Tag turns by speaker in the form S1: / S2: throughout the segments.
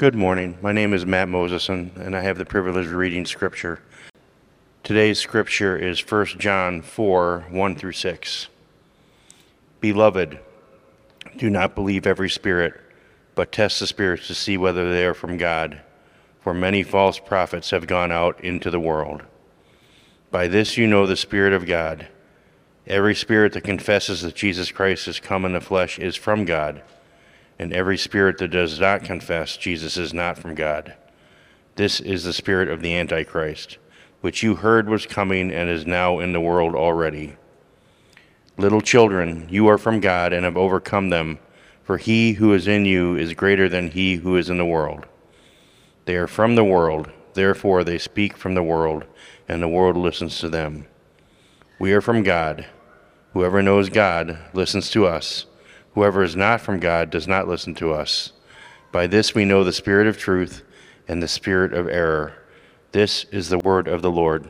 S1: Good morning. My name is Matt Moseson, and I have the privilege of reading Scripture. Today's Scripture is 1 John 4 1 through 6. Beloved, do not believe every spirit, but test the spirits to see whether they are from God, for many false prophets have gone out into the world. By this you know the Spirit of God. Every spirit that confesses that Jesus Christ has come in the flesh is from God and every spirit that does not confess Jesus is not from God. This is the spirit of the Antichrist, which you heard was coming and is now in the world already. Little children, you are from God and have overcome them, for he who is in you is greater than he who is in the world. They are from the world, therefore they speak from the world, and the world listens to them. We are from God. Whoever knows God listens to us Whoever is not from God does not listen to us. By this we know the spirit of truth and the spirit of error. This is the word of the Lord.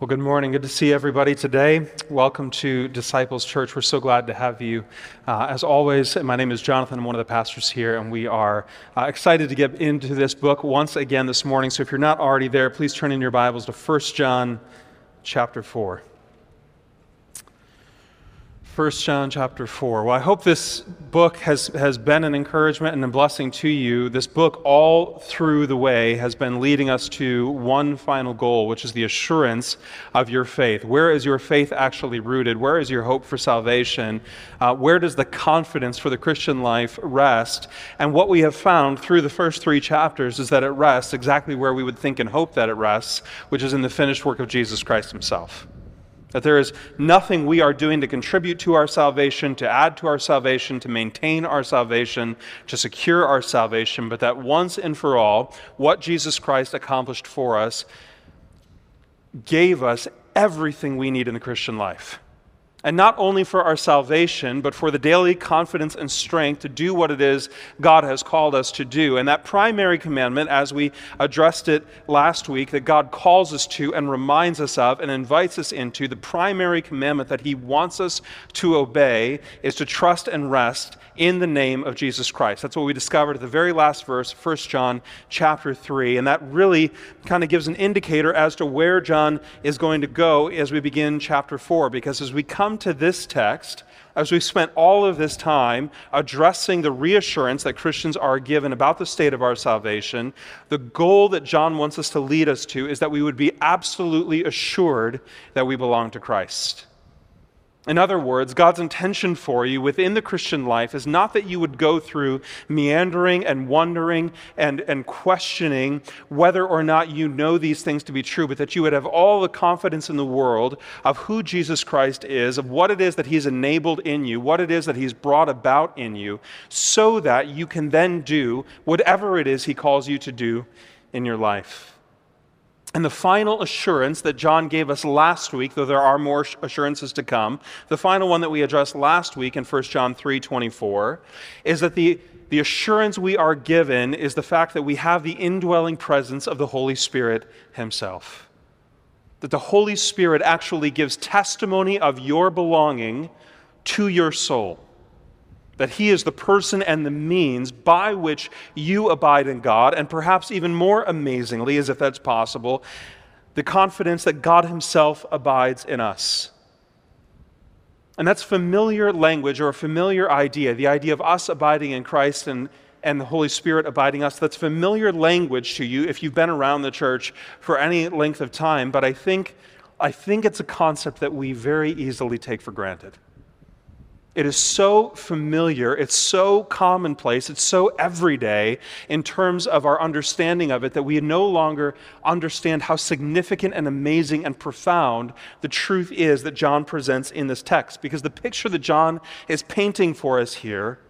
S2: Well, good morning. Good to see everybody today. Welcome to Disciples Church. We're so glad to have you. Uh, as always, my name is Jonathan. I'm one of the pastors here, and we are uh, excited to get into this book once again this morning. So if you're not already there, please turn in your Bibles to 1 John chapter 4. 1 John chapter 4. Well, I hope this book has, has been an encouragement and a blessing to you. This book, all through the way, has been leading us to one final goal, which is the assurance of your faith. Where is your faith actually rooted? Where is your hope for salvation? Uh, where does the confidence for the Christian life rest? And what we have found through the first three chapters is that it rests exactly where we would think and hope that it rests, which is in the finished work of Jesus Christ Himself. That there is nothing we are doing to contribute to our salvation, to add to our salvation, to maintain our salvation, to secure our salvation, but that once and for all, what Jesus Christ accomplished for us gave us everything we need in the Christian life. And not only for our salvation, but for the daily confidence and strength to do what it is God has called us to do. And that primary commandment, as we addressed it last week, that God calls us to and reminds us of and invites us into, the primary commandment that He wants us to obey is to trust and rest in the name of Jesus Christ. That's what we discovered at the very last verse, 1 John chapter 3. And that really kind of gives an indicator as to where John is going to go as we begin chapter 4. Because as we come to this text, as we've spent all of this time addressing the reassurance that Christians are given about the state of our salvation, the goal that John wants us to lead us to is that we would be absolutely assured that we belong to Christ. In other words, God's intention for you within the Christian life is not that you would go through meandering and wondering and, and questioning whether or not you know these things to be true, but that you would have all the confidence in the world of who Jesus Christ is, of what it is that He's enabled in you, what it is that He's brought about in you, so that you can then do whatever it is He calls you to do in your life. And the final assurance that John gave us last week, though there are more assurances to come, the final one that we addressed last week in 1 John 3 24, is that the, the assurance we are given is the fact that we have the indwelling presence of the Holy Spirit Himself. That the Holy Spirit actually gives testimony of your belonging to your soul that He is the person and the means by which you abide in God, and perhaps even more amazingly, as if that's possible, the confidence that God Himself abides in us. And that's familiar language or a familiar idea, the idea of us abiding in Christ and, and the Holy Spirit abiding us. That's familiar language to you if you've been around the church for any length of time, but I think, I think it's a concept that we very easily take for granted. It is so familiar, it's so commonplace, it's so everyday in terms of our understanding of it that we no longer understand how significant and amazing and profound the truth is that John presents in this text. Because the picture that John is painting for us here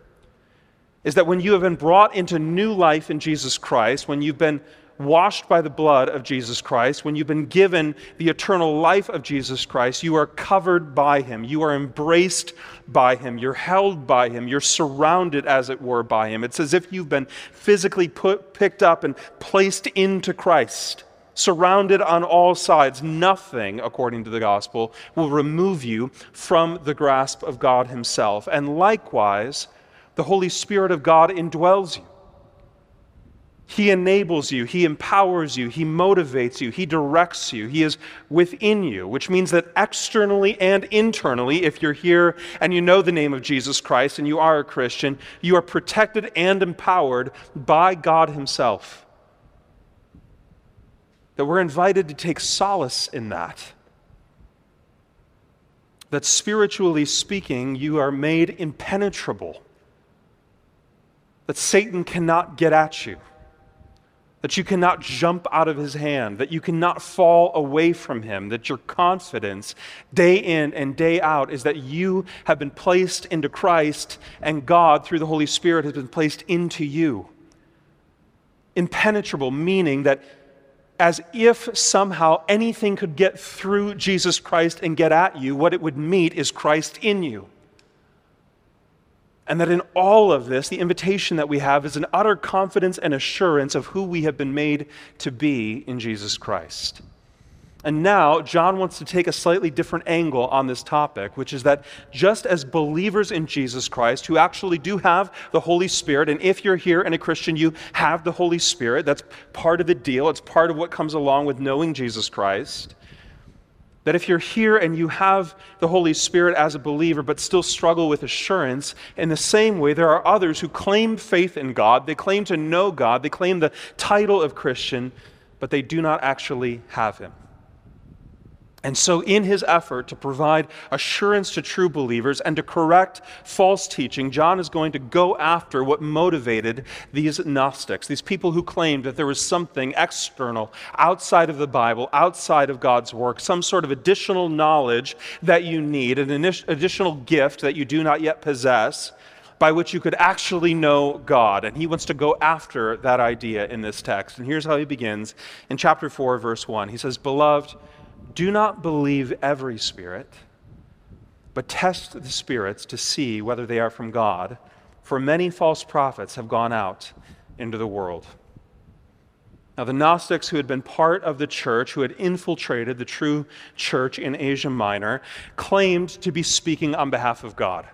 S2: is that when you have been brought into new life in Jesus Christ, when you've been washed by the blood of Jesus Christ, when you've been given the eternal life of Jesus Christ, you are covered by Him. You are embraced by Him. You're held by Him. You're surrounded, as it were, by Him. It's as if you've been physically put, picked up and placed into Christ, surrounded on all sides. Nothing, according to the gospel, will remove you from the grasp of God Himself. And likewise, The Holy Spirit of God indwells you. He enables you, He empowers you, He motivates you, He directs you, He is within you, which means that externally and internally, if you're here and you know the name of Jesus Christ and you are a Christian, you are protected and empowered by God Himself. That we're invited to take solace in that. That spiritually speaking, you are made impenetrable. That Satan cannot get at you that you cannot jump out of his hand, that you cannot fall away from him, that your confidence day in and day out is that you have been placed into Christ and God, through the Holy Spirit, has been placed into you. Impenetrable, meaning that as if somehow anything could get through Jesus Christ and get at you, what it would meet is Christ in you. And that in all of this, the invitation that we have is an utter confidence and assurance of who we have been made to be in Jesus Christ. And now, John wants to take a slightly different angle on this topic, which is that just as believers in Jesus Christ, who actually do have the Holy Spirit, and if you're here and a Christian, you have the Holy Spirit, that's part of the deal, it's part of what comes along with knowing Jesus Christ. That if you're here and you have the Holy Spirit as a believer but still struggle with assurance, in the same way, there are others who claim faith in God, they claim to know God, they claim the title of Christian, but they do not actually have Him. And so, in his effort to provide assurance to true believers and to correct false teaching, John is going to go after what motivated these Gnostics, these people who claimed that there was something external, outside of the Bible, outside of God's work, some sort of additional knowledge that you need, an additional gift that you do not yet possess, by which you could actually know God. And he wants to go after that idea in this text. And here's how he begins in chapter 4, verse 1. He says, Beloved, do not believe every spirit, but test the spirits to see whether they are from God, for many false prophets have gone out into the world. Now, the Gnostics who had been part of the church, who had infiltrated the true church in Asia Minor, claimed to be speaking on behalf of God.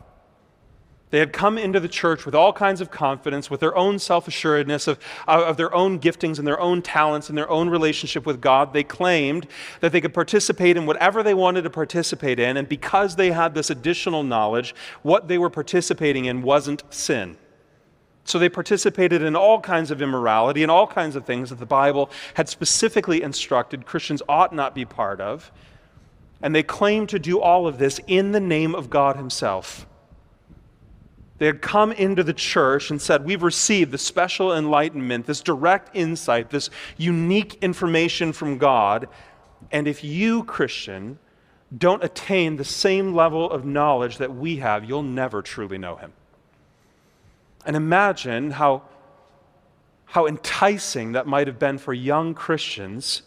S2: They had come into the church with all kinds of confidence, with their own self assuredness of, of their own giftings and their own talents and their own relationship with God. They claimed that they could participate in whatever they wanted to participate in, and because they had this additional knowledge, what they were participating in wasn't sin. So they participated in all kinds of immorality and all kinds of things that the Bible had specifically instructed Christians ought not be part of. And they claimed to do all of this in the name of God Himself. They had come into the church and said, We've received the special enlightenment, this direct insight, this unique information from God. And if you, Christian, don't attain the same level of knowledge that we have, you'll never truly know Him. And imagine how, how enticing that might have been for young Christians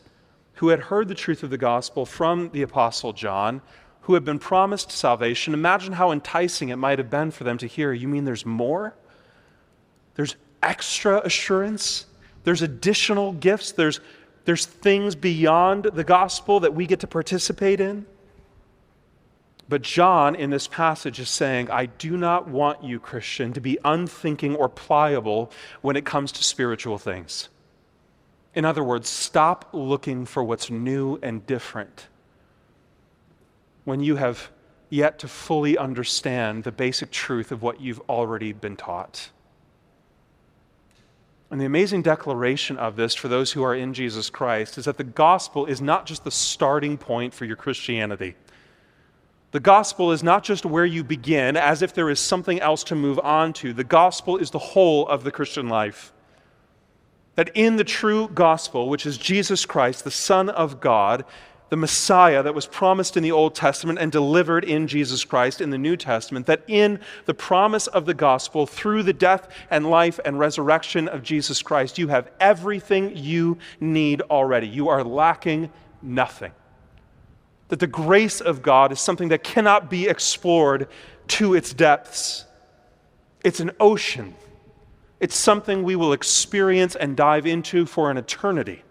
S2: who had heard the truth of the gospel from the Apostle John who have been promised salvation, imagine how enticing it might have been for them to hear. You mean there's more? There's extra assurance? There's additional gifts? There's, there's things beyond the gospel that we get to participate in? But John, in this passage, is saying, I do not want you, Christian, to be unthinking or pliable when it comes to spiritual things. In other words, stop looking for what's new and different when you have yet to fully understand the basic truth of what you've already been taught. And the amazing declaration of this for those who are in Jesus Christ is that the gospel is not just the starting point for your Christianity. The gospel is not just where you begin, as if there is something else to move on to. The gospel is the whole of the Christian life. That in the true gospel, which is Jesus Christ, the Son of God, the Messiah that was promised in the Old Testament and delivered in Jesus Christ in the New Testament, that in the promise of the gospel, through the death and life and resurrection of Jesus Christ, you have everything you need already. You are lacking nothing. That the grace of God is something that cannot be explored to its depths, it's an ocean. It's something we will experience and dive into for an eternity.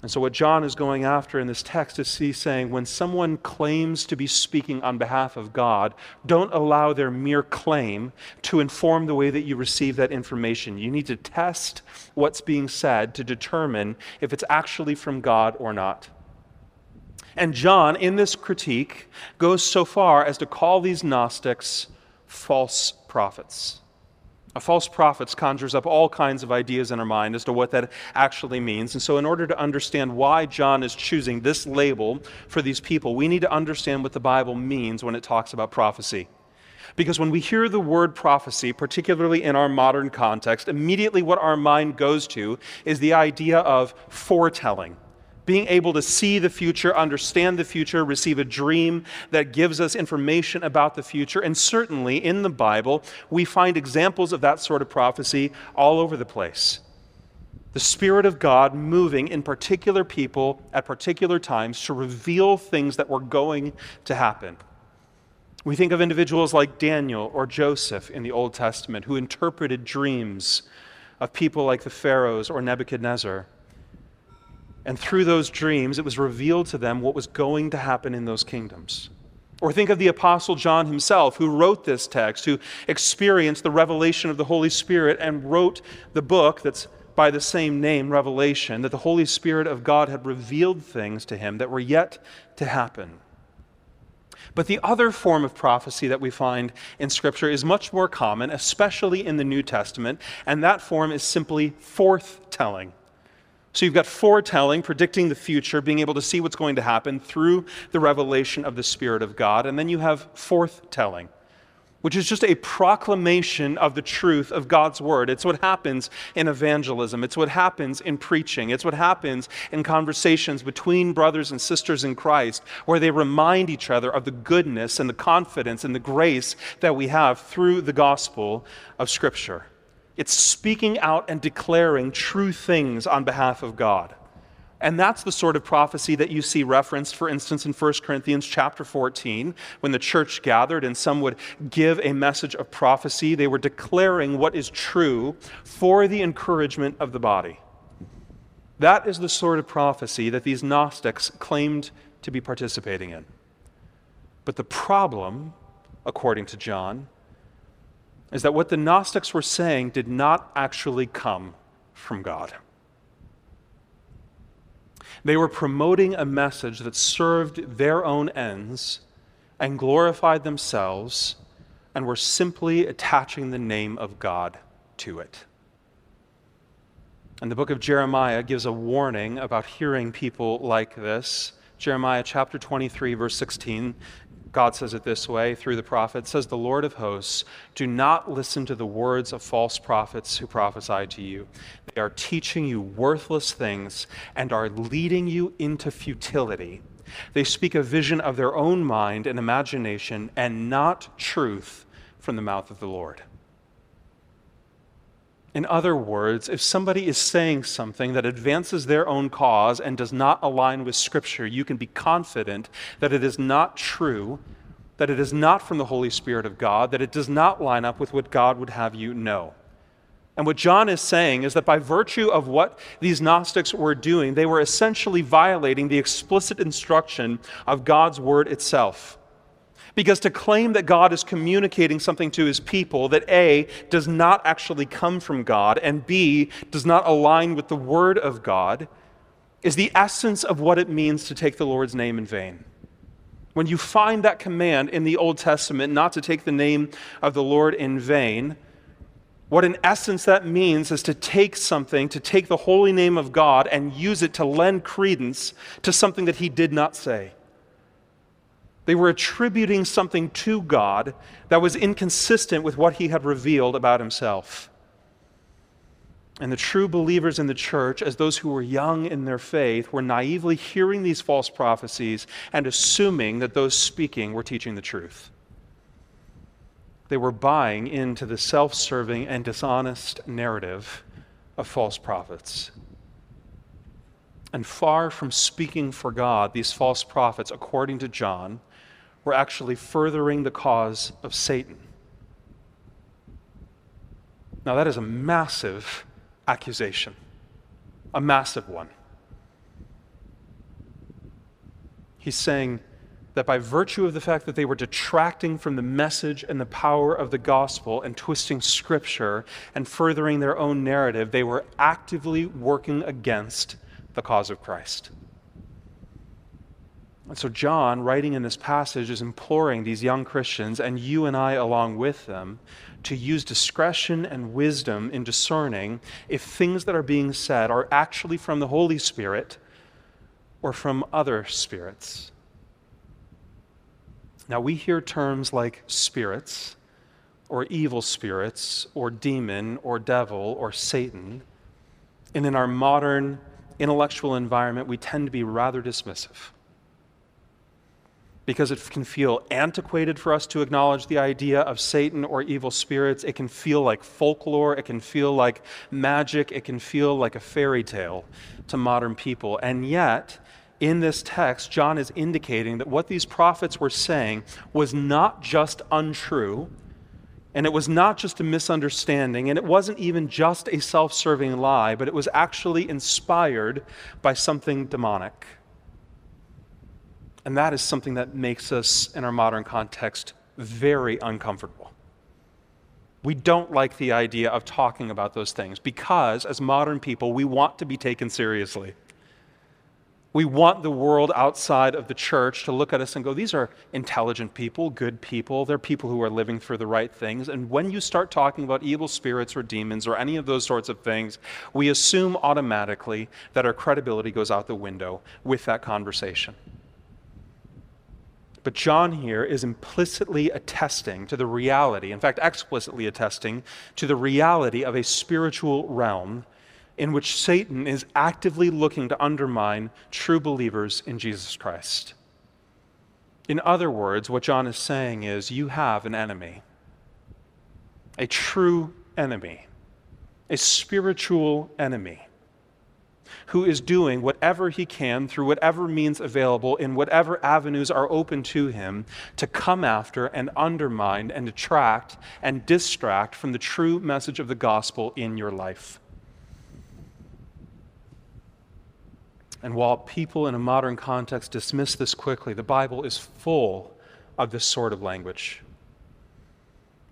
S2: And so, what John is going after in this text is he's saying when someone claims to be speaking on behalf of God, don't allow their mere claim to inform the way that you receive that information. You need to test what's being said to determine if it's actually from God or not. And John, in this critique, goes so far as to call these Gnostics false prophets. A false prophets conjures up all kinds of ideas in our mind as to what that actually means. And so, in order to understand why John is choosing this label for these people, we need to understand what the Bible means when it talks about prophecy. Because when we hear the word prophecy, particularly in our modern context, immediately what our mind goes to is the idea of foretelling being able to see the future, understand the future, receive a dream that gives us information about the future. And certainly in the Bible, we find examples of that sort of prophecy all over the place. The Spirit of God moving in particular people at particular times to reveal things that were going to happen. We think of individuals like Daniel or Joseph in the Old Testament who interpreted dreams of people like the Pharaohs or Nebuchadnezzar. And through those dreams, it was revealed to them what was going to happen in those kingdoms. Or think of the Apostle John himself, who wrote this text, who experienced the revelation of the Holy Spirit and wrote the book that's by the same name, Revelation, that the Holy Spirit of God had revealed things to him that were yet to happen. But the other form of prophecy that we find in Scripture is much more common, especially in the New Testament, and that form is simply forthtelling. So you've got foretelling, predicting the future, being able to see what's going to happen through the revelation of the Spirit of God. And then you have forthtelling, which is just a proclamation of the truth of God's Word. It's what happens in evangelism, it's what happens in preaching, it's what happens in conversations between brothers and sisters in Christ, where they remind each other of the goodness and the confidence and the grace that we have through the gospel of Scripture. It's speaking out and declaring true things on behalf of God. And that's the sort of prophecy that you see referenced, for instance, in 1 Corinthians chapter 14, when the church gathered and some would give a message of prophecy. They were declaring what is true for the encouragement of the body. That is the sort of prophecy that these Gnostics claimed to be participating in. But the problem, according to John, is that what the Gnostics were saying did not actually come from God. They were promoting a message that served their own ends and glorified themselves and were simply attaching the name of God to it. And the book of Jeremiah gives a warning about hearing people like this. Jeremiah chapter 23, verse 16 God says it this way through the prophet says the Lord of hosts, do not listen to the words of false prophets who prophesy to you. They are teaching you worthless things and are leading you into futility. They speak a vision of their own mind and imagination and not truth from the mouth of the Lord. In other words, if somebody is saying something that advances their own cause and does not align with Scripture, you can be confident that it is not true, that it is not from the Holy Spirit of God, that it does not line up with what God would have you know. And what John is saying is that by virtue of what these Gnostics were doing, they were essentially violating the explicit instruction of God's word itself. Because to claim that God is communicating something to his people that A, does not actually come from God, and B, does not align with the word of God, is the essence of what it means to take the Lord's name in vain. When you find that command in the Old Testament not to take the name of the Lord in vain, what in essence that means is to take something, to take the holy name of God and use it to lend credence to something that he did not say. They were attributing something to God that was inconsistent with what he had revealed about himself. And the true believers in the church, as those who were young in their faith, were naively hearing these false prophecies and assuming that those speaking were teaching the truth. They were buying into the self serving and dishonest narrative of false prophets. And far from speaking for God, these false prophets, according to John, were actually furthering the cause of Satan. Now, that is a massive accusation, a massive one. He's saying that by virtue of the fact that they were detracting from the message and the power of the gospel and twisting scripture and furthering their own narrative, they were actively working against the cause of Christ. And so, John, writing in this passage, is imploring these young Christians, and you and I along with them, to use discretion and wisdom in discerning if things that are being said are actually from the Holy Spirit or from other spirits. Now, we hear terms like spirits, or evil spirits, or demon, or devil, or Satan. And in our modern intellectual environment, we tend to be rather dismissive because it can feel antiquated for us to acknowledge the idea of Satan or evil spirits. It can feel like folklore, it can feel like magic, it can feel like a fairy tale to modern people. And yet, in this text, John is indicating that what these prophets were saying was not just untrue, and it was not just a misunderstanding, and it wasn't even just a self serving lie, but it was actually inspired by something demonic. And that is something that makes us, in our modern context, very uncomfortable. We don't like the idea of talking about those things because, as modern people, we want to be taken seriously. We want the world outside of the church to look at us and go, these are intelligent people, good people. They're people who are living through the right things. And when you start talking about evil spirits or demons or any of those sorts of things, we assume automatically that our credibility goes out the window with that conversation. But John here is implicitly attesting to the reality, in fact, explicitly attesting to the reality of a spiritual realm in which Satan is actively looking to undermine true believers in Jesus Christ. In other words, what John is saying is you have an enemy, a true enemy, a spiritual enemy who is doing whatever he can through whatever means available in whatever avenues are open to him to come after and undermine and detract and distract from the true message of the gospel in your life. And while people in a modern context dismiss this quickly, the Bible is full of this sort of language.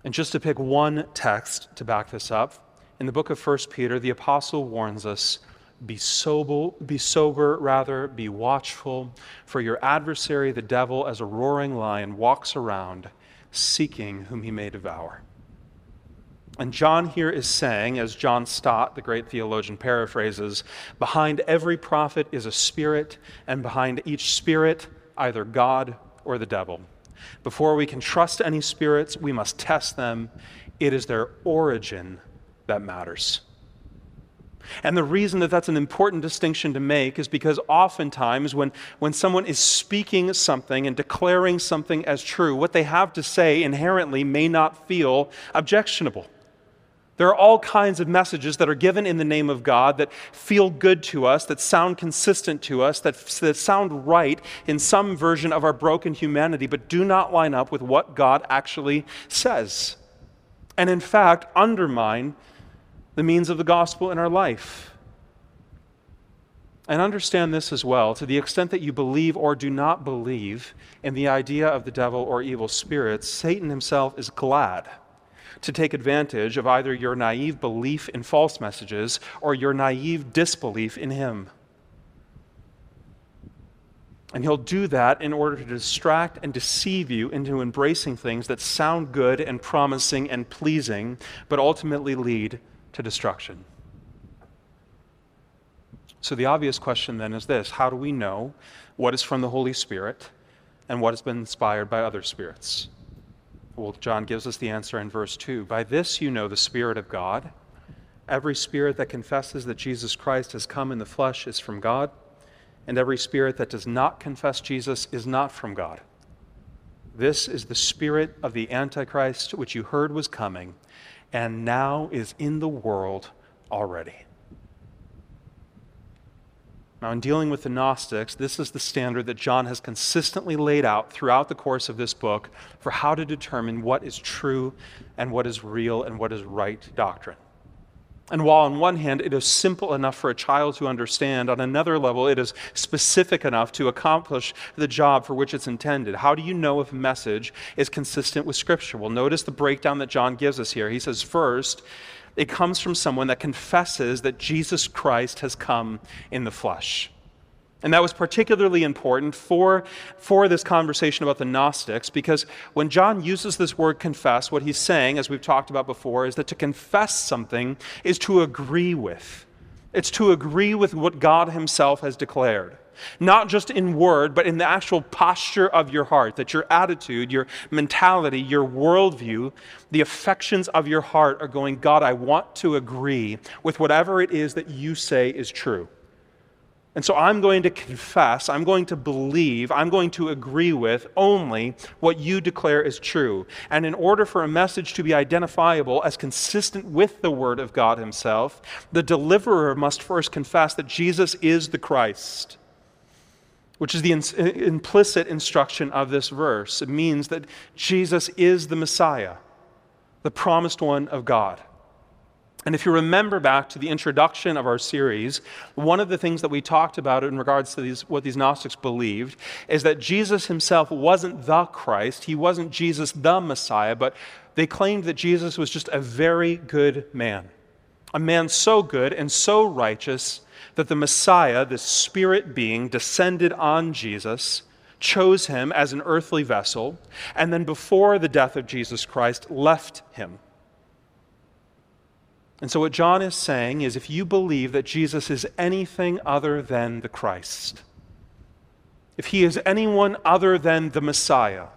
S2: And just to pick one text to back this up, in the book of 1 Peter, the apostle warns us be sober, be sober, rather, be watchful, for your adversary, the devil, as a roaring lion, walks around seeking whom he may devour. And John here is saying, as John Stott, the great theologian, paraphrases, behind every prophet is a spirit, and behind each spirit, either God or the devil. Before we can trust any spirits, we must test them. It is their origin that matters. And the reason that that's an important distinction to make is because oftentimes when, when someone is speaking something and declaring something as true, what they have to say inherently may not feel objectionable. There are all kinds of messages that are given in the name of God that feel good to us, that sound consistent to us, that, that sound right in some version of our broken humanity, but do not line up with what God actually says. And in fact, undermine the means of the gospel in our life. And understand this as well to the extent that you believe or do not believe in the idea of the devil or evil spirits, Satan himself is glad to take advantage of either your naive belief in false messages or your naive disbelief in him. And he'll do that in order to distract and deceive you into embracing things that sound good and promising and pleasing, but ultimately lead to destruction. So, the obvious question then is this How do we know what is from the Holy Spirit and what has been inspired by other spirits? Well, John gives us the answer in verse 2. By this you know the Spirit of God. Every spirit that confesses that Jesus Christ has come in the flesh is from God, and every spirit that does not confess Jesus is not from God. This is the spirit of the Antichrist, which you heard was coming and now is in the world already. Now, in dealing with the Gnostics, this is the standard that John has consistently laid out throughout the course of this book for how to determine what is true and what is real and what is right doctrine. And while on one hand it is simple enough for a child to understand, on another level it is specific enough to accomplish the job for which it's intended. How do you know if a message is consistent with Scripture? Well, notice the breakdown that John gives us here. He says, first, it comes from someone that confesses that Jesus Christ has come in the flesh. And that was particularly important for, for this conversation about the Gnostics because when John uses this word confess, what he's saying, as we've talked about before, is that to confess something is to agree with. It's to agree with what God Himself has declared. Not just in word, but in the actual posture of your heart, that your attitude, your mentality, your worldview, the affections of your heart are going, God, I want to agree with whatever it is that you say is true. And so I'm going to confess, I'm going to believe, I'm going to agree with only what you declare is true. And in order for a message to be identifiable as consistent with the Word of God Himself, the deliverer must first confess that Jesus is the Christ, which is the in- implicit instruction of this verse. It means that Jesus is the Messiah, the promised one of God. And if you remember back to the introduction of our series, one of the things that we talked about in regards to these, what these Gnostics believed is that Jesus himself wasn't the Christ. He wasn't Jesus the Messiah, but they claimed that Jesus was just a very good man. A man so good and so righteous that the Messiah, this spirit being, descended on Jesus, chose him as an earthly vessel, and then before the death of Jesus Christ, left him and so, what John is saying is if you believe that Jesus is anything other than the Christ, if he is anyone other than the Messiah,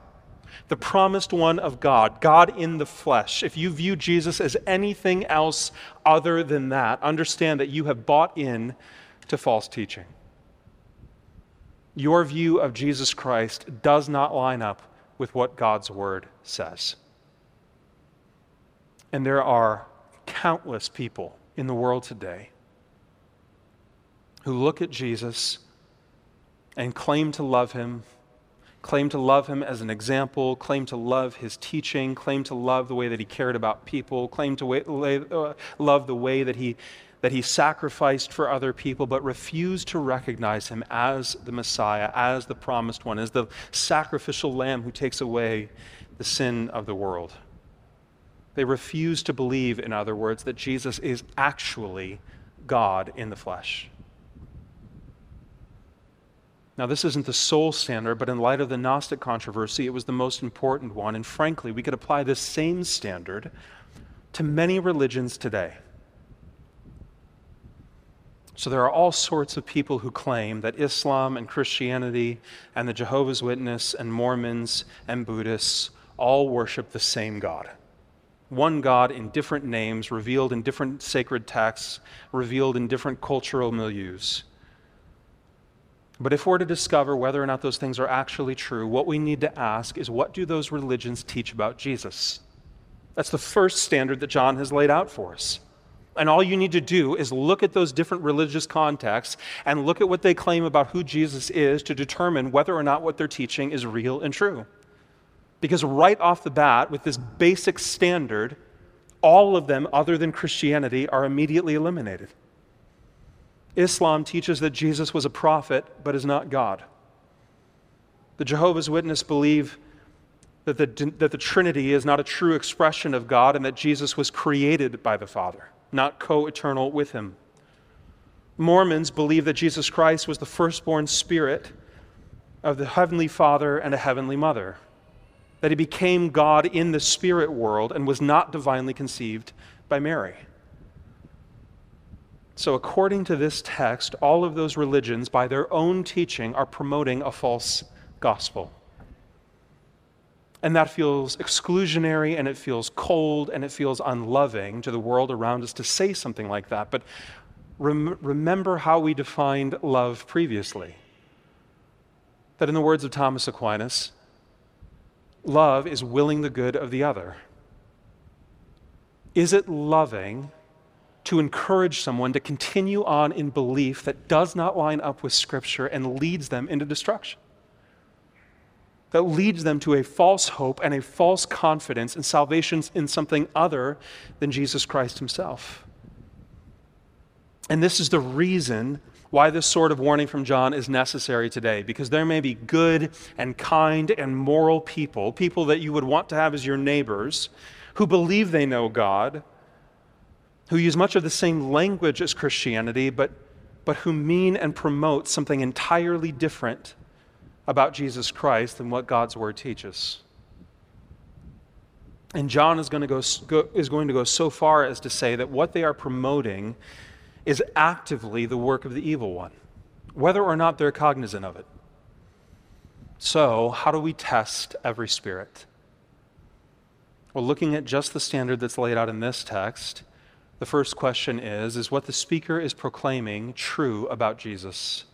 S2: the promised one of God, God in the flesh, if you view Jesus as anything else other than that, understand that you have bought in to false teaching. Your view of Jesus Christ does not line up with what God's word says. And there are countless people in the world today who look at Jesus and claim to love him, claim to love him as an example, claim to love his teaching, claim to love the way that he cared about people, claim to uh, love the way that he, that he sacrificed for other people, but refuse to recognize him as the Messiah, as the promised one, as the sacrificial lamb who takes away the sin of the world. They refuse to believe, in other words, that Jesus is actually God in the flesh. Now, this isn't the sole standard, but in light of the Gnostic controversy, it was the most important one. And frankly, we could apply this same standard to many religions today. So there are all sorts of people who claim that Islam and Christianity and the Jehovah's Witness and Mormons and Buddhists all worship the same God one God in different names, revealed in different sacred texts, revealed in different cultural milieus. But if we're to discover whether or not those things are actually true, what we need to ask is what do those religions teach about Jesus? That's the first standard that John has laid out for us. And all you need to do is look at those different religious contexts and look at what they claim about who Jesus is to determine whether or not what they're teaching is real and true. Because right off the bat, with this basic standard, all of them, other than Christianity, are immediately eliminated. Islam teaches that Jesus was a prophet, but is not God. The Jehovah's Witnesses believe that the, that the Trinity is not a true expression of God and that Jesus was created by the Father, not co eternal with Him. Mormons believe that Jesus Christ was the firstborn spirit of the Heavenly Father and a Heavenly Mother that he became God in the spirit world and was not divinely conceived by Mary. So, according to this text, all of those religions, by their own teaching, are promoting a false gospel. And that feels exclusionary and it feels cold and it feels unloving to the world around us to say something like that. But rem- remember how we defined love previously. That, in the words of Thomas Aquinas, Love is willing the good of the other. Is it loving to encourage someone to continue on in belief that does not line up with Scripture and leads them into destruction? That leads them to a false hope and a false confidence in salvation in something other than Jesus Christ Himself. And this is the reason why this sort of warning from John is necessary today, because there may be good and kind and moral people, people that you would want to have as your neighbors, who believe they know God, who use much of the same language as Christianity, but, but who mean and promote something entirely different about Jesus Christ than what God's Word teaches. And John is going, to go, go, is going to go so far as to say that what they are promoting is actively the work of the evil one, whether or not they're cognizant of it. So, how do we test every spirit? Well, looking at just the standard that's laid out in this text, the first question is Is what the speaker is proclaiming true about Jesus?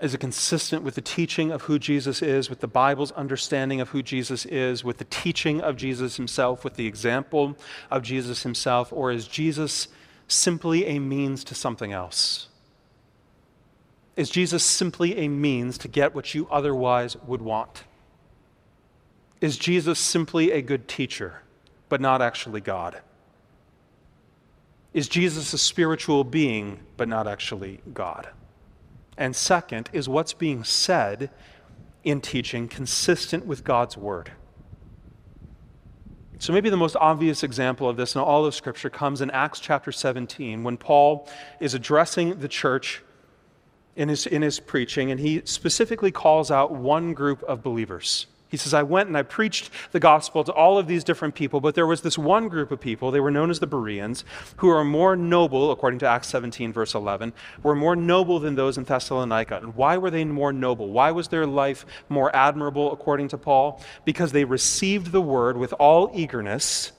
S2: Is it consistent with the teaching of who Jesus is, with the Bible's understanding of who Jesus is, with the teaching of Jesus himself, with the example of Jesus himself, or is Jesus simply a means to something else? Is Jesus simply a means to get what you otherwise would want? Is Jesus simply a good teacher, but not actually God? Is Jesus a spiritual being, but not actually God? And second, is what's being said in teaching consistent with God's word? So, maybe the most obvious example of this in all of Scripture comes in Acts chapter 17 when Paul is addressing the church in his, in his preaching, and he specifically calls out one group of believers. He says, I went and I preached the gospel to all of these different people, but there was this one group of people, they were known as the Bereans, who are more noble, according to Acts 17, verse 11, were more noble than those in Thessalonica. And why were they more noble? Why was their life more admirable, according to Paul? Because they received the word with all eagerness.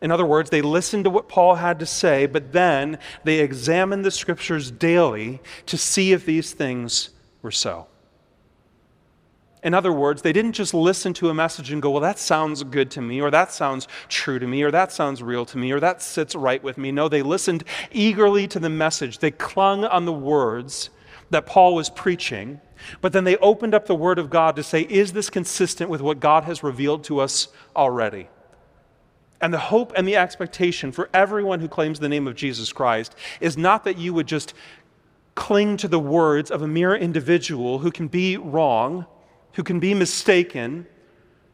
S2: In other words, they listened to what Paul had to say, but then they examined the scriptures daily to see if these things were so. In other words, they didn't just listen to a message and go, well, that sounds good to me, or that sounds true to me, or that sounds real to me, or that sits right with me. No, they listened eagerly to the message. They clung on the words that Paul was preaching, but then they opened up the Word of God to say, is this consistent with what God has revealed to us already? And the hope and the expectation for everyone who claims the name of Jesus Christ is not that you would just cling to the words of a mere individual who can be wrong who can be mistaken,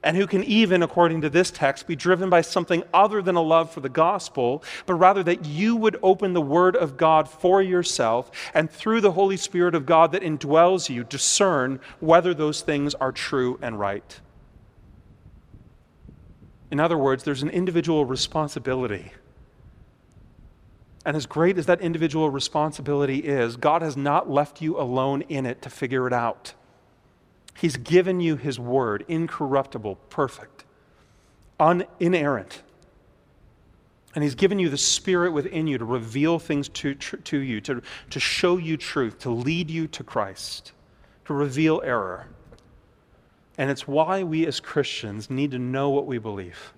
S2: and who can even, according to this text, be driven by something other than a love for the gospel, but rather that you would open the Word of God for yourself and through the Holy Spirit of God that indwells you, discern whether those things are true and right. In other words, there's an individual responsibility. And as great as that individual responsibility is, God has not left you alone in it to figure it out. He's given you His word, incorruptible, perfect, un- inerrant. And He's given you the Spirit within you to reveal things to, to you, to, to show you truth, to lead you to Christ, to reveal error. And it's why we as Christians need to know what we believe.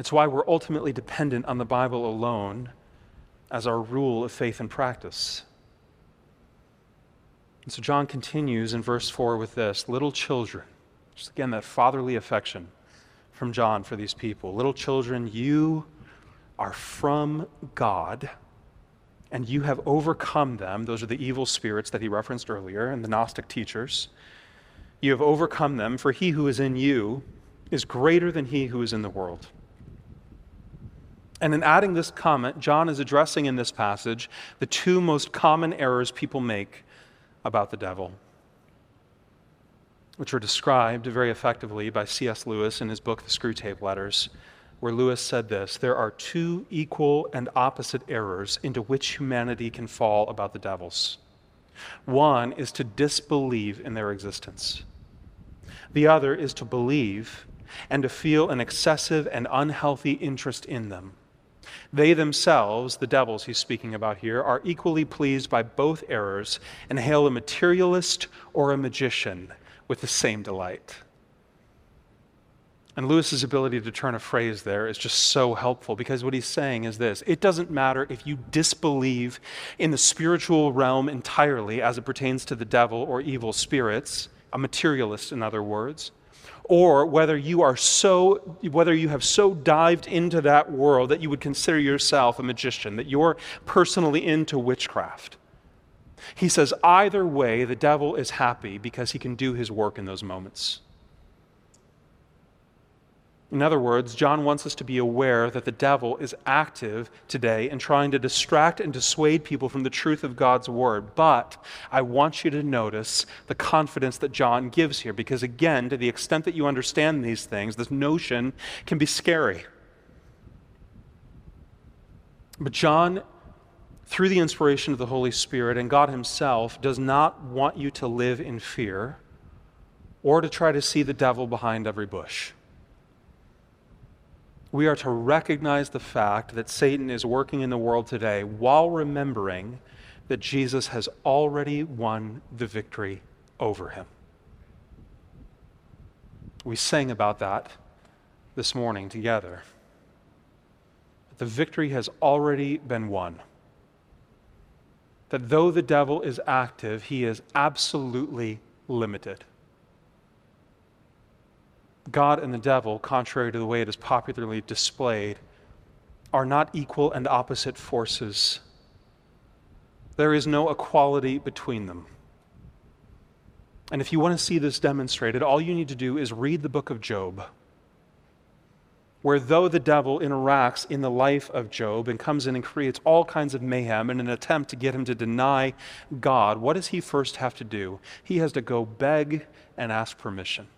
S2: It's why we're ultimately dependent on the Bible alone as our rule of faith and practice. And so John continues in verse 4 with this Little children, just again, that fatherly affection from John for these people. Little children, you are from God, and you have overcome them. Those are the evil spirits that he referenced earlier and the Gnostic teachers. You have overcome them, for he who is in you is greater than he who is in the world. And in adding this comment, John is addressing in this passage the two most common errors people make about the devil, which are described very effectively by C.S. Lewis in his book, The Screwtape Letters, where Lewis said this There are two equal and opposite errors into which humanity can fall about the devils. One is to disbelieve in their existence, the other is to believe and to feel an excessive and unhealthy interest in them. They themselves, the devils he's speaking about here, are equally pleased by both errors and hail a materialist or a magician with the same delight. And Lewis's ability to turn a phrase there is just so helpful because what he's saying is this it doesn't matter if you disbelieve in the spiritual realm entirely as it pertains to the devil or evil spirits, a materialist, in other words, or whether you are so whether you have so dived into that world that you would consider yourself a magician that you're personally into witchcraft. He says either way the devil is happy because he can do his work in those moments in other words, John wants us to be aware that the devil is active today in trying to distract and dissuade people from the truth of God's word. But I want you to notice the confidence that John gives here, because again, to the extent that you understand these things, this notion can be scary. But John, through the inspiration of the Holy Spirit and God Himself, does not want you to live in fear or to try to see the devil behind every bush we are to recognize the fact that Satan is working in the world today while remembering that Jesus has already won the victory over him. We sang about that this morning together. The victory has already been won. That though the devil is active, he is absolutely limited. God and the devil, contrary to the way it is popularly displayed, are not equal and opposite forces. There is no equality between them. And if you want to see this demonstrated, all you need to do is read the book of Job, where though the devil interacts in the life of Job and comes in and creates all kinds of mayhem in an attempt to get him to deny God, what does he first have to do? He has to go beg and ask permission.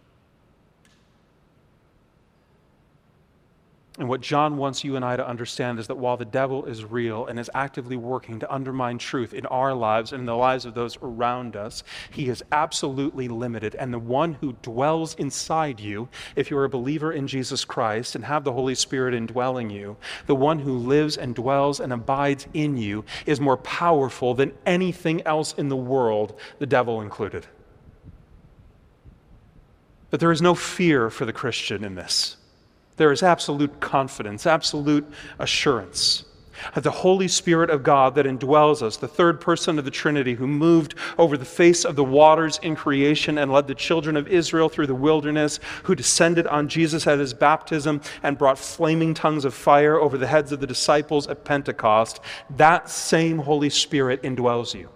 S2: And what John wants you and I to understand is that while the devil is real and is actively working to undermine truth in our lives and in the lives of those around us, he is absolutely limited. And the one who dwells inside you, if you're a believer in Jesus Christ and have the Holy Spirit indwelling you, the one who lives and dwells and abides in you is more powerful than anything else in the world, the devil included. But there is no fear for the Christian in this there is absolute confidence, absolute assurance. The Holy Spirit of God that indwells us, the third person of the Trinity who moved over the face of the waters in creation and led the children of Israel through the wilderness, who descended on Jesus at his baptism and brought flaming tongues of fire over the heads of the disciples at Pentecost, that same Holy Spirit indwells you.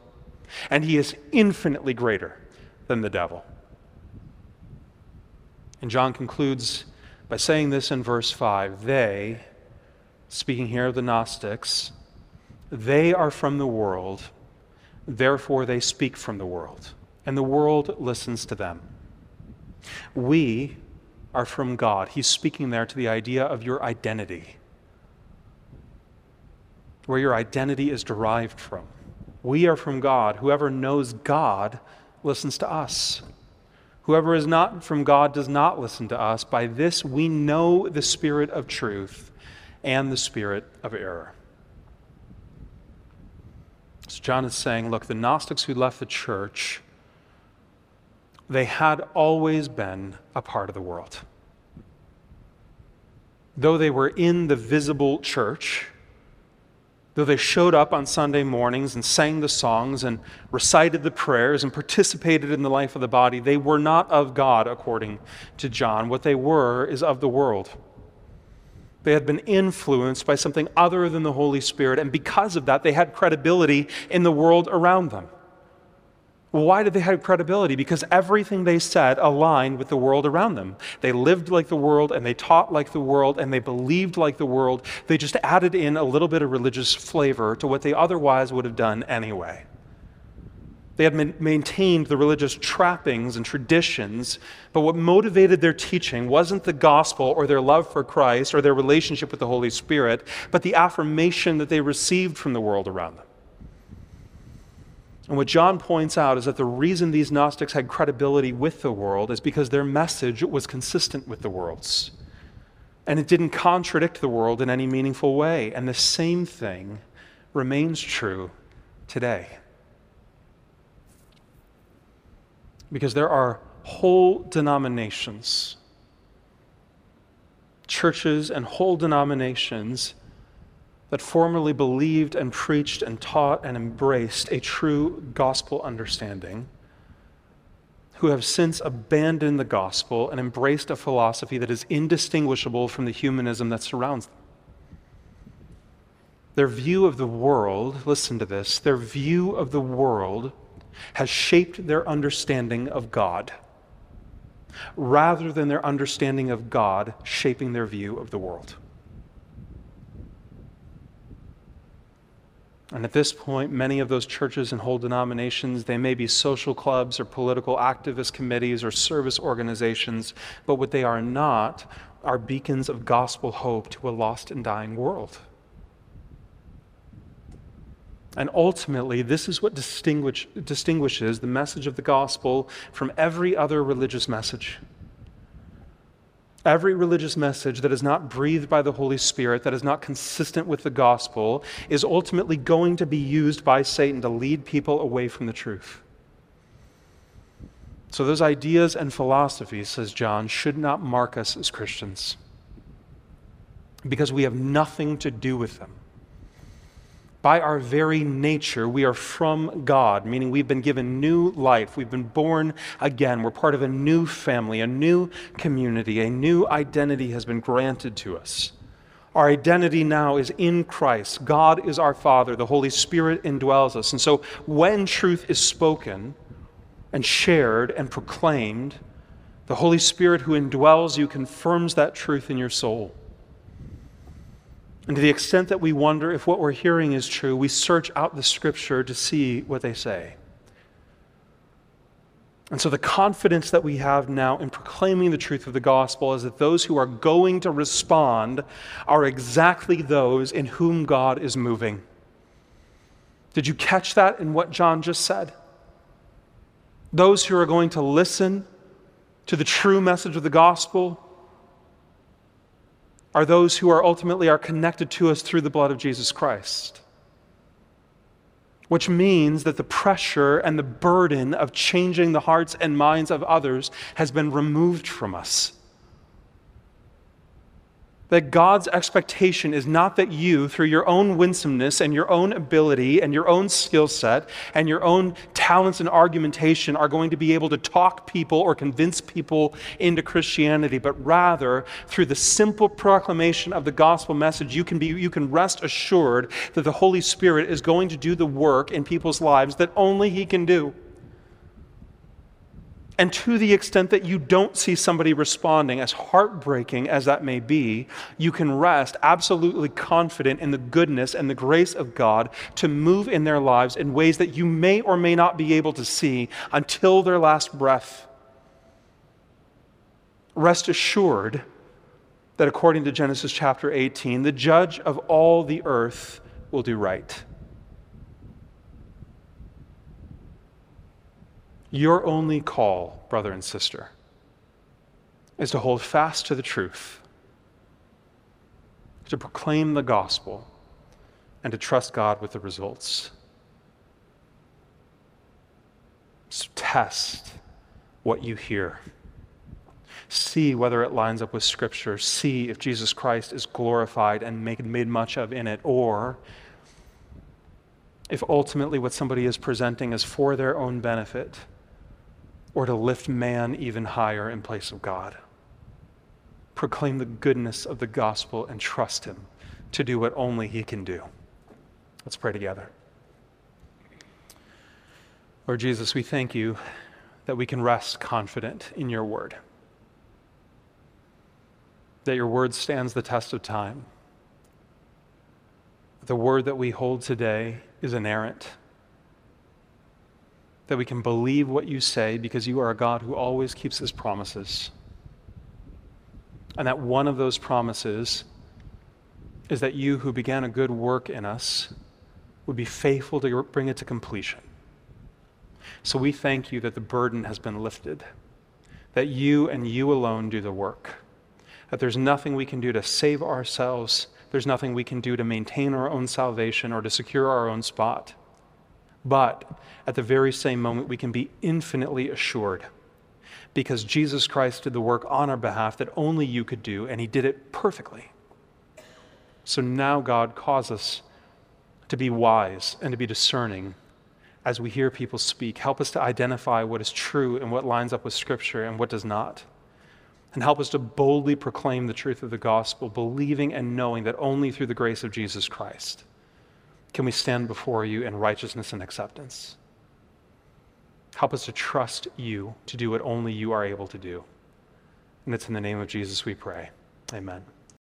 S2: And he is infinitely greater than the devil. And John concludes by saying this in verse 5 they, speaking here of the Gnostics, they are from the world, therefore they speak from the world, and the world listens to them. We are from God. He's speaking there to the idea of your identity, where your identity is derived from. We are from God. Whoever knows God listens to us. Whoever is not from God does not listen to us. By this we know the spirit of truth and the spirit of error. So John is saying, look, the Gnostics who left the church, they had always been a part of the world. Though they were in the visible church, Though they showed up on Sunday mornings and sang the songs and recited the prayers and participated in the life of the body, they were not of God, according to John. What they were is of the world. They had been influenced by something other than the Holy Spirit, and because of that, they had credibility in the world around them. Well, why did they have credibility? Because everything they said aligned with the world around them. They lived like the world and they taught like the world and they believed like the world. They just added in a little bit of religious flavor to what they otherwise would have done anyway. They had maintained the religious trappings and traditions, but what motivated their teaching wasn't the gospel or their love for Christ or their relationship with the Holy Spirit, but the affirmation that they received from the world around them. And what John points out is that the reason these Gnostics had credibility with the world is because their message was consistent with the world's. And it didn't contradict the world in any meaningful way. And the same thing remains true today. Because there are whole denominations, churches, and whole denominations that formerly believed and preached and taught and embraced a true gospel understanding, who have since abandoned the gospel and embraced a philosophy that is indistinguishable from the humanism that surrounds them. Their view of the world, listen to this, their view of the world has shaped their understanding of God rather than their understanding of God shaping their view of the world. And at this point, many of those churches and whole denominations, they may be social clubs or political activist committees or service organizations, but what they are not are beacons of gospel hope to a lost and dying world. And ultimately, this is what distinguish, distinguishes the message of the gospel from every other religious message. Every religious message that is not breathed by the Holy Spirit, that is not consistent with the gospel, is ultimately going to be used by Satan to lead people away from the truth. So, those ideas and philosophies, says John, should not mark us as Christians because we have nothing to do with them by our very nature, we are from God, meaning we've been given new life. We've been born again. We're part of a new family, a new community. A new identity has been granted to us. Our identity now is in Christ. God is our Father. The Holy Spirit indwells us. And so when truth is spoken and shared and proclaimed, the Holy Spirit who indwells you confirms that truth in your soul. And to the extent that we wonder if what we're hearing is true, we search out the scripture to see what they say. And so, the confidence that we have now in proclaiming the truth of the gospel is that those who are going to respond are exactly those in whom God is moving. Did you catch that in what John just said? Those who are going to listen to the true message of the gospel are those who are ultimately are connected to us through the blood of Jesus Christ. Which means that the pressure and the burden of changing the hearts and minds of others has been removed from us that God's expectation is not that you, through your own winsomeness and your own ability and your own skill set and your own talents and argumentation, are going to be able to talk people or convince people into Christianity, but rather through the simple proclamation of the gospel message, you can, be, you can rest assured that the Holy Spirit is going to do the work in people's lives that only He can do. And to the extent that you don't see somebody responding, as heartbreaking as that may be, you can rest absolutely confident in the goodness and the grace of God to move in their lives in ways that you may or may not be able to see until their last breath. Rest assured that according to Genesis chapter 18, the judge of all the earth will do right. Your only call, brother and sister, is to hold fast to the truth, to proclaim the gospel, and to trust God with the results. So test what you hear. See whether it lines up with Scripture. See if Jesus Christ is glorified and made, made much of in it, or if ultimately what somebody is presenting is for their own benefit or to lift man even higher in place of God. Proclaim the goodness of the gospel and trust Him to do what only He can do. Let's pray together. Lord Jesus, we thank you that we can rest confident in your word, that your word stands the test of time. The word that we hold today is inerrant that we can believe what you say because you are a God who always keeps his promises. And that one of those promises is that you who began a good work in us would be faithful to bring it to completion. So we thank you that the burden has been lifted, that you and you alone do the work, that there's nothing we can do to save ourselves, there's nothing we can do to maintain our own salvation or to secure our own spot. But at the very same moment, we can be infinitely assured because Jesus Christ did the work on our behalf that only you could do, and he did it perfectly. So now, God, cause us to be wise and to be discerning as we hear people speak. Help us to identify what is true and what lines up with Scripture and what does not. And help us to boldly proclaim the truth of the gospel, believing and knowing that only through the grace of Jesus Christ can we stand before you in righteousness and acceptance. Help us to trust you to do what only you are able to do. And it's in the name of Jesus we pray. Amen.